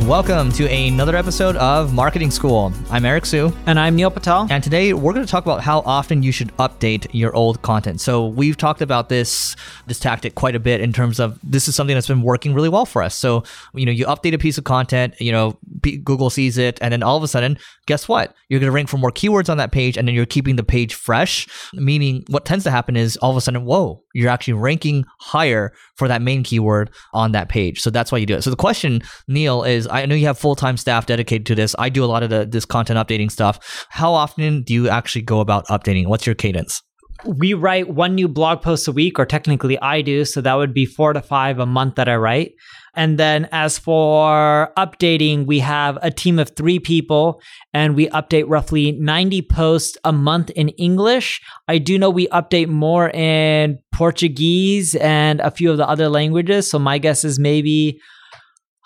Welcome to another episode of Marketing School. I'm Eric Siu. And I'm Neil Patel. And today we're going to talk about how often you should update your old content. So we've talked about this this tactic quite a bit in terms of this is something that's been working really well for us. So, you know, you update a piece of content, you know, Google sees it and then all of a sudden, guess what? You're going to rank for more keywords on that page and then you're keeping the page fresh, meaning what tends to happen is all of a sudden, whoa, you're actually ranking higher for that main keyword on that page. So that's why you do it. So the question, Neil, is I know you have full time staff dedicated to this. I do a lot of the, this content updating stuff. How often do you actually go about updating? What's your cadence? We write one new blog post a week, or technically I do. So that would be four to five a month that I write. And then as for updating, we have a team of three people and we update roughly 90 posts a month in English. I do know we update more in Portuguese and a few of the other languages. So my guess is maybe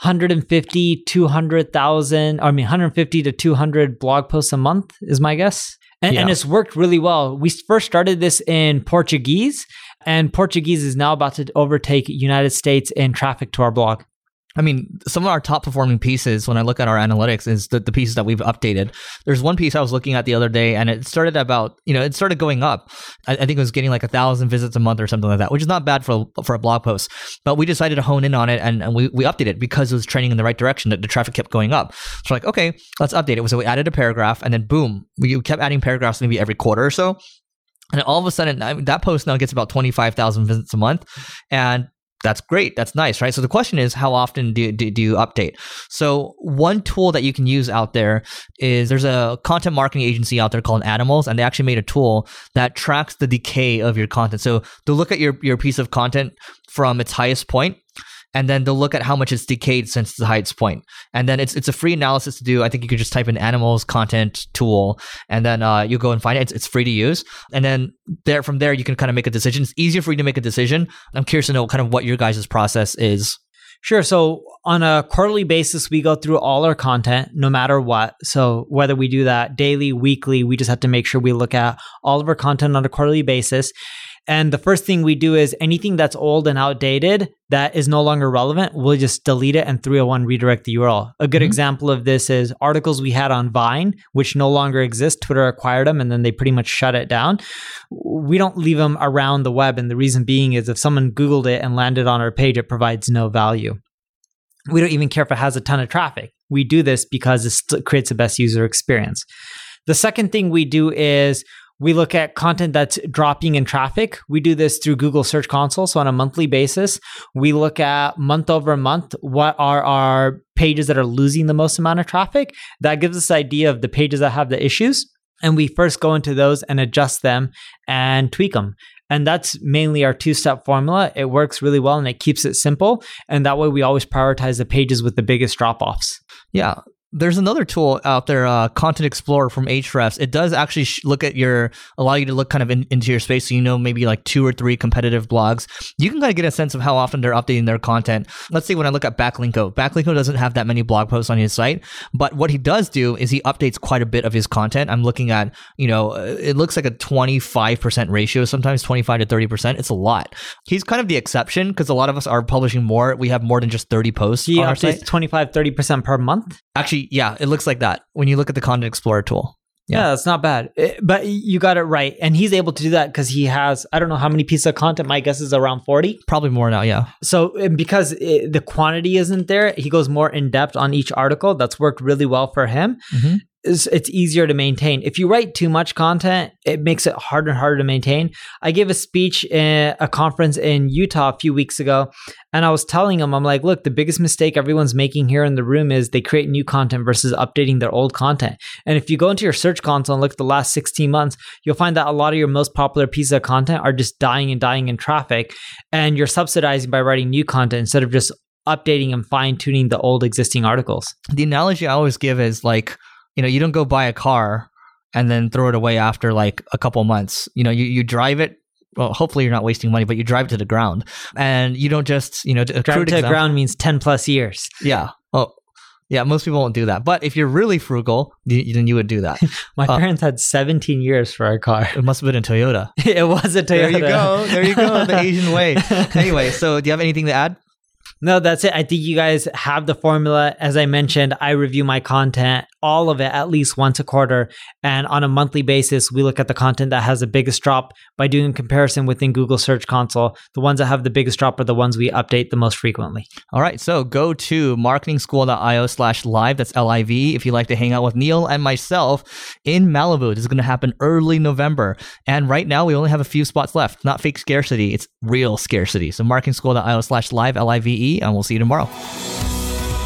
150, 200,000, I mean, 150 to 200 blog posts a month is my guess. And, yeah. and, it's worked really well. We first started this in Portuguese, and Portuguese is now about to overtake United States in traffic to our blog. I mean, some of our top performing pieces, when I look at our analytics, is the, the pieces that we've updated. There's one piece I was looking at the other day, and it started about, you know, it started going up. I, I think it was getting like a thousand visits a month or something like that, which is not bad for for a blog post. But we decided to hone in on it, and, and we, we updated it because it was trending in the right direction. That the traffic kept going up. So like, okay, let's update it. So we added a paragraph, and then boom, we kept adding paragraphs maybe every quarter or so. And all of a sudden, that post now gets about 25,000 visits a month. And that's great. That's nice, right? So the question is, how often do, do, do, you update? So one tool that you can use out there is there's a content marketing agency out there called Animalz, and they actually made a tool that tracks the decay of your content. So to look at your, your piece of content from its highest point and then they'll look at how much it's decayed since the highest point. And then it's it's a free analysis to do. I think you could just type in Animalz content tool, and then uh, you go and find it. It's, it's free to use, and then there from there you can kind of make a decision. It's easier for you to make a decision. I'm curious to know kind of what your guys' process is. Sure. So on a quarterly basis, we go through all our content, no matter what. So whether we do that daily, weekly, we just have to make sure we look at all of our content on a quarterly basis. And the first thing we do is anything that's old and outdated that is no longer relevant, we'll just delete it and 301 redirect the URL. A good mm-hmm. example of this is articles we had on Vine, which no longer exist. Twitter acquired them and then they pretty much shut it down. We don't leave them around the web. And the reason being is if someone Googled it and landed on our page, it provides no value. We don't even care if it has a ton of traffic. We do this because it creates the best user experience. The second thing we do is we look at content that's dropping in traffic. We do this through Google Search Console. So on a monthly basis, we look at month over month what are our pages that are losing the most amount of traffic. That gives us idea of the pages that have the issues. And we first go into those and adjust them and tweak them. And that's mainly our two step formula. It works really well and it keeps it simple. And that way we always prioritize the pages with the biggest drop offs. Yeah there's another tool out there, uh, Content Explorer from Ahrefs. It does actually sh- look at your, allow you to look kind of in, into your space so you know maybe like two or three competitive blogs. You can kind of get a sense of how often they're updating their content. Let's say when I look at Backlinko, Backlinko doesn't have that many blog posts on his site, but what he does do is he updates quite a bit of his content. I'm looking at, you know, uh, it looks like a 25% ratio, sometimes 25 to 30%. It's a lot. He's kind of the exception because a lot of us are publishing more. We have more than just 30 posts he updates 25, 30% per month? Actually, yeah, it looks like that when you look at the Content Explorer tool. Yeah, Yeah. that's not bad. Eh, But you got it right. And he's able to do that because he has, I don't know how many pieces of content. My guess is around 40. Probably more now. Yeah. So, because it, the quantity isn't there, he goes more in depth on each article. That's worked really well for him. Mhm. It's, easier to maintain. If you write too much content, it makes it harder and harder to maintain. I gave a speech in a conference in Utah a few weeks ago, and I was telling them, I'm like, look, the biggest mistake everyone's making here in the room is they create new content versus updating their old content. And if you go into your search console and look at the last 16 months, you'll find that a lot of your most popular pieces of content are just dying and dying in traffic, and you're subsidizing by writing new content instead of just updating and fine tuning the old existing articles. The analogy I always give is like, you know, you don't go buy a car and then throw it away after like a couple months. You know, you, you drive it. Well, hopefully you're not wasting money, but you drive it to the ground, and you don't just you know Drive to the ground means 10 plus years. Yeah. Oh, yeah. Most people won't do that, but if you're really frugal, you, then you would do that. My Uh, parents had 17 years for a car. It must have been a Toyota. it was a Toyota. There you go. There you go. The Asian way. Anyway, so do you have anything to add? No, that's it. I think you guys have the formula. As I mentioned, I review my content, all of it, at least once a quarter. And on a monthly basis, we look at the content that has the biggest drop by doing comparison within Google Search Console. The ones that have the biggest drop are the ones we update the most frequently. All right, so go to marketingschool.io slash live. That's L I V. If you'd like to hang out with Neil and myself in Malibu, this is going to happen early November. And right now, we only have a few spots left. Not fake scarcity, it's real scarcity. So marketingschool.io slash live, L I V E, and we'll see you tomorrow.